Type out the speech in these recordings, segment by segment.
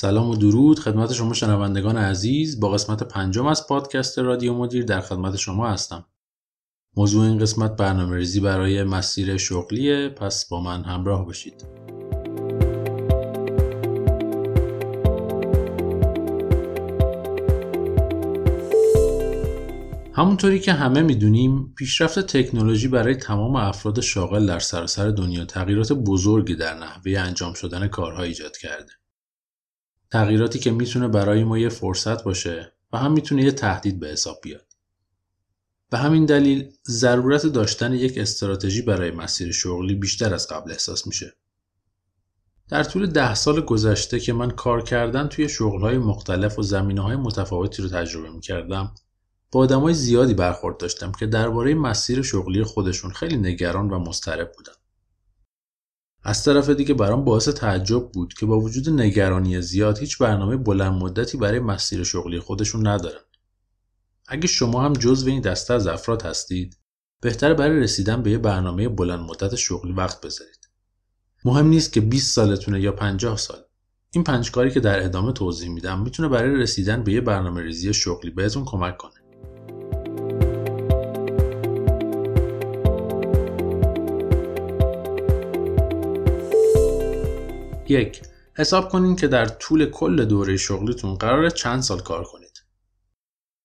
سلام و درود خدمت شما شنوندگان عزیز با قسمت پنجم از پادکست رادیو مدیر در خدمت شما هستم. موضوع این قسمت برنامه ریزی برای مسیر شغلیه پس با من همراه باشید. همونطوری که همه می‌دونیم پیشرفت تکنولوژی برای تمام افراد شاغل در سراسر دنیا تغییرات بزرگی در نحوه انجام شدن کارها ایجاد کرده. تغییراتی که می‌تونه برای ما یه فرصت باشه و هم می‌تونه یه تهدید به حساب بیاد. به همین دلیل ضرورت داشتن یک استراتژی برای مسیر شغلی بیشتر از قبل احساس میشه. در طول ده سال گذشته که من کار کردن توی شغلهای مختلف و زمینه های متفاوتی رو تجربه می‌کردم با آدمای زیادی برخورد داشتم که درباره مسیر شغلی خودشون خیلی نگران و مضطرب بودن. از طرف دیگه برام باعث تعجب بود که با وجود نگرانی زیاد هیچ برنامه بلند مدتی برای مسیر شغلی خودشون ندارن. اگه شما هم جزو این دسته از افراد هستید، بهتره برای رسیدن به یه برنامه بلند مدت شغلی وقت بذارید. مهم نیست که 20 سالتونه یا 50 سال. این پنج کاری که در ادامه توضیح میدم می‌تونه برای رسیدن به یه برنامه ریزی شغلی بهتون کمک کنه. یک حساب کنین که در طول کل دوره شغلیتون قرار چند سال کار کنید.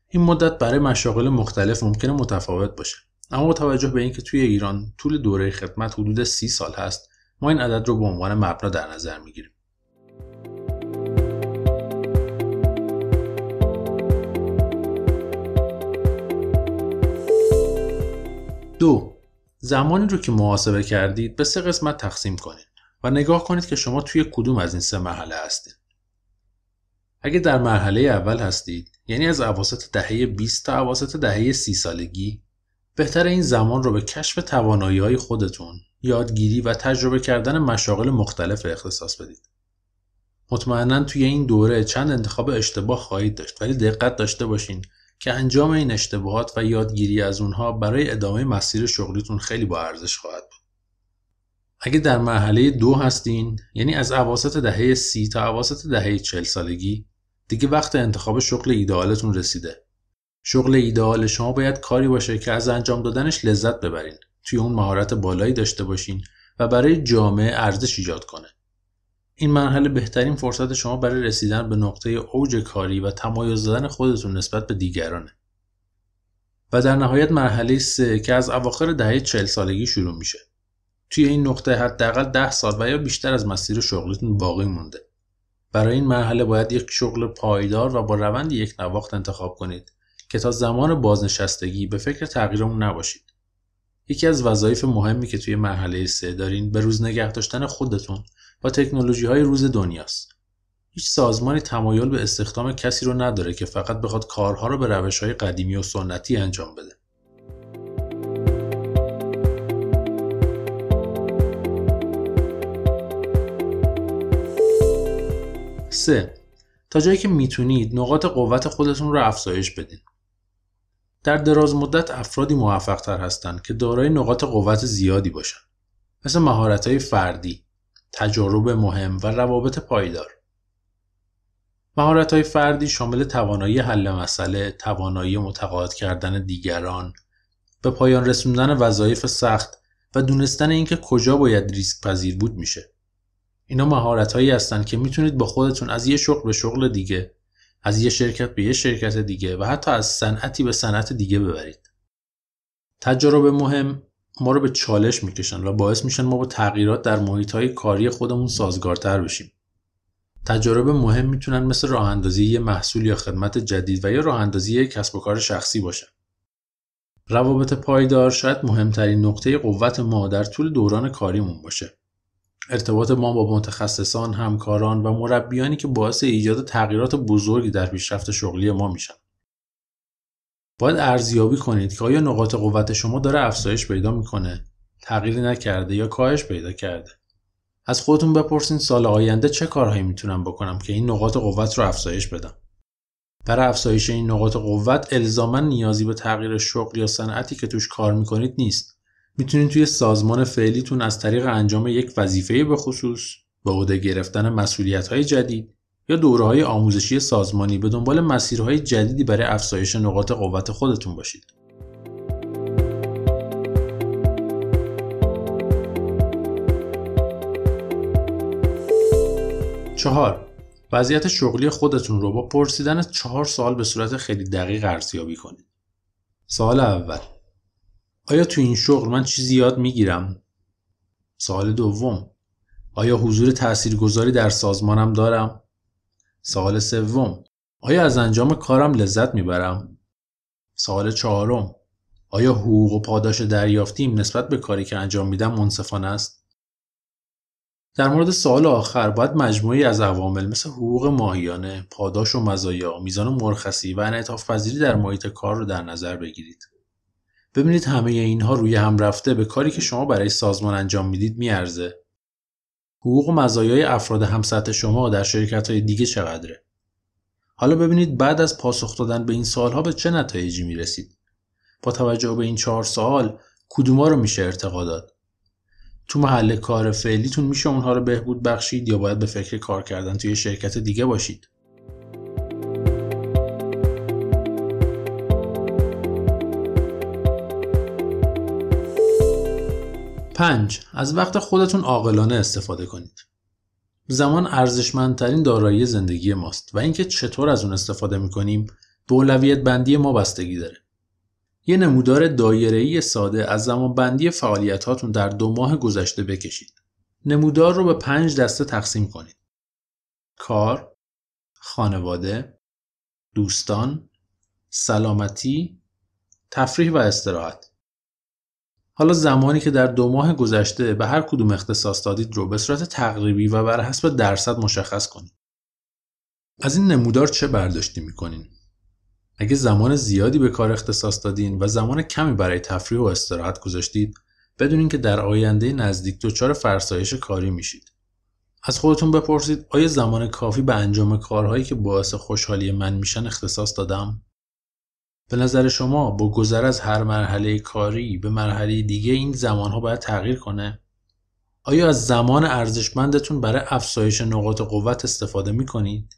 این مدت برای مشاغل مختلف ممکنه متفاوت باشه. اما با توجه به اینکه توی ایران طول دوره خدمت حدود سی سال هست، ما این عدد رو به عنوان مبنا در نظر می‌گیریم. دو زمانی رو که محاسبه کردید به سه قسمت تقسیم کنید. و نگاه کنید که شما توی کدوم از این سه مرحله هستید. اگه در مرحله اول هستید یعنی از اواسط دهه 20 تا اواسط دهه 30 سالگی بهتر این زمان رو به کشف توانایی های خودتون، یادگیری و تجربه کردن مشاغل مختلف اختصاص بدید. مطمئنا توی این دوره چند انتخاب اشتباه خواهید داشت ولی دقت داشته باشین که انجام این اشتباهات و یادگیری از اونها برای ادامه مسیر شغلیتون خیلی با ارزش خواهد بود. اگه در مرحله دو هستین یعنی از عواسط دهه سی تا عواسط دهه چل سالگی دیگه وقت انتخاب شغل ایدئالتون رسیده. شغل ایدئال شما باید کاری باشه که از انجام دادنش لذت ببرین. توی اون مهارت بالایی داشته باشین و برای جامعه ارزش ایجاد کنه. این مرحله بهترین فرصت شما برای رسیدن به نقطه اوج کاری و تمایز دادن خودتون نسبت به دیگرانه. و در نهایت مرحله سه که از اواخر دهه چل سالگی شروع میشه. توی این نقطه حداقل ده سال و یا بیشتر از مسیر شغلیتون باقی مونده. برای این مرحله باید یک شغل پایدار و با روند یک نواخت انتخاب کنید که تا زمان بازنشستگی به فکر تغییر اون نباشید. یکی از وظایف مهمی که توی مرحله سه دارین به روز نگه داشتن خودتون با تکنولوژی های روز دنیاست. هیچ سازمانی تمایل به استخدام کسی رو نداره که فقط بخواد کارها رو به روش های قدیمی و سنتی انجام بده. 3. تا جایی که می‌تونید نقاط قوت خودتون رو افزایش بدین. در دراز مدت افرادی موفق تر هستند که دارای نقاط قوت زیادی باشن. مثل مهارت های فردی، تجارب مهم و روابط پایدار. مهارت های فردی شامل توانایی حل مسئله، توانایی متقاعد کردن دیگران، به پایان رسوندن وظایف سخت و دونستن اینکه کجا باید ریسک پذیر بود میشه. اینا مهارت هایی هستن که می‌تونید با خودتون از یه شغل به شغل دیگه از یه شرکت به یه شرکت دیگه و حتی از صنعتی به صنعت دیگه ببرید. تجربه مهم ما رو به چالش می‌کشن و باعث میشن ما با تغییرات در محیط های کاری خودمون سازگارتر بشیم. تجربه مهم می‌تونن مثل راه اندازی یه محصول یا خدمت جدید و یا راه اندازی کسب و کار شخصی باشن. روابط پایدار شاید مهمترین نقطه قوت ما در طول دوران کاریمون باشه. ارتباط ما با متخصصان، همکاران و مربیانی که باعث ایجاد تغییرات بزرگی در پیشرفت شغلی ما میشن. باید ارزیابی کنید که آیا نقاط قوت شما داره افزایش پیدا می‌کنه، تغییری نکرده یا کاهش پیدا کرده. از خودتون بپرسین سال آینده چه کارهایی می‌تونم بکنم که این نقاط قوت رو افزایش بدم. برای افزایش این نقاط قوت الزاما نیازی به تغییر شغل یا صنعتی که توش کار می‌کنید نیست. می‌تونید توی سازمان فعلیتون از طریق انجام یک وظیفه به خصوص به عهده گرفتن مسئولیت های جدید یا دوره‌های آموزشی سازمانی به دنبال مسیرهای جدیدی برای افزایش نقاط قوت خودتون باشید. چهار وضعیت شغلی خودتون رو با پرسیدن چهار سوال به صورت خیلی دقیق ارزیابی کنید. سوال اول آیا تو این شغل من چیزی یاد می‌گیرم؟ سوال دوم آیا حضور تاثیرگذاری در سازمانم دارم؟ سوال سوم آیا از انجام کارم لذت می‌برم؟ سوال چهارم آیا حقوق و پاداش دریافتیم نسبت به کاری که انجام میدم منصفانه است؟ در مورد سوال آخر باید مجموعی از عوامل مثل حقوق ماهیانه، پاداش و مزایا، میزان مرخصی و انعطاف پذیری در محیط کار رو در نظر بگیرید. ببینید همه اینها روی هم رفته به کاری که شما برای سازمان انجام می‌دید میارزه. حقوق و مزایای افراد همسطح شما در شرکت های دیگه چقدره؟ حالا ببینید بعد از پاسخ دادن به این سوالها به چه نتایجی می‌رسید. با توجه به این چهار سوال کدوما رو میشه ارتقا داد؟ تو محل کار فعلیتون میشه اونها رو بهبود بخشید یا باید به فکر کار کردن توی شرکت دیگه باشید؟ پنج از وقت خودتون عاقلانه استفاده کنید. زمان ارزشمندترین دارایی زندگی ماست و اینکه چطور از اون استفاده می‌کنیم به اولویت بندی ما بستگی داره. یه نمودار دایره‌ای ساده از زمان بندی فعالیت هاتون در دو ماه گذشته بکشید. نمودار رو به پنج دسته تقسیم کنید. کار، خانواده، دوستان، سلامتی، تفریح و استراحت. حالا زمانی که در دو ماه گذشته به هر کدوم اختصاص دادید رو به صورت تقریبی و بر حسب درصد مشخص کنید. از این نمودار چه برداشتی می‌کنین؟ اگه زمان زیادی به کار اختصاص دادین و زمان کمی برای تفریح و استراحت گذاشتید بدونین که در آینده نزدیک دچار فرسایش کاری میشید. از خودتون بپرسید آیا زمان کافی به انجام کارهایی که باعث خوشحالی من میشن اختصاص دادم؟ به نظر شما با گذر از هر مرحله کاری به مرحله دیگه این زمانها باید تغییر کنه؟ آیا از زمان ارزشمندتون برای افزایش نقاط قوت استفاده می کنید؟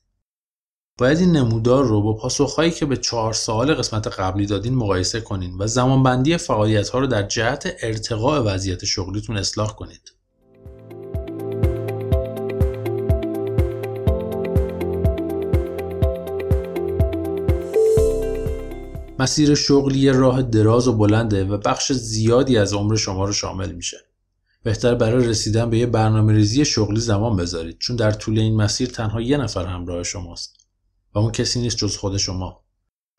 باید این نمودار رو با پاسخهایی که به چهار سال قسمت قبلی دادین مقایسه کنین و زمانبندی فعالیت ها رو در جهت ارتقاء وضعیت شغلیتون اصلاح کنید. مسیر شغلی راه دراز و بلنده و بخش زیادی از عمر شما رو شامل میشه. بهتر برای رسیدن به یه برنامه ریزی شغلی زمان بذارید چون در طول این مسیر تنها یه نفر همراه شماست و اون کسی نیست جز خود شما.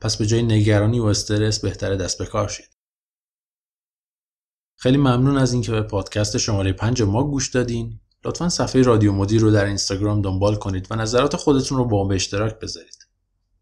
پس به جای نگرانی و استرس بهتره دست به کار شید. خیلی ممنون از اینکه به پادکست شماره 5 ما گوش دادین. لطفا صفحه رادیو مدیر رو در اینستاگرام دنبال کنید و نظرات خودتون رو با به اشتراک بذارید.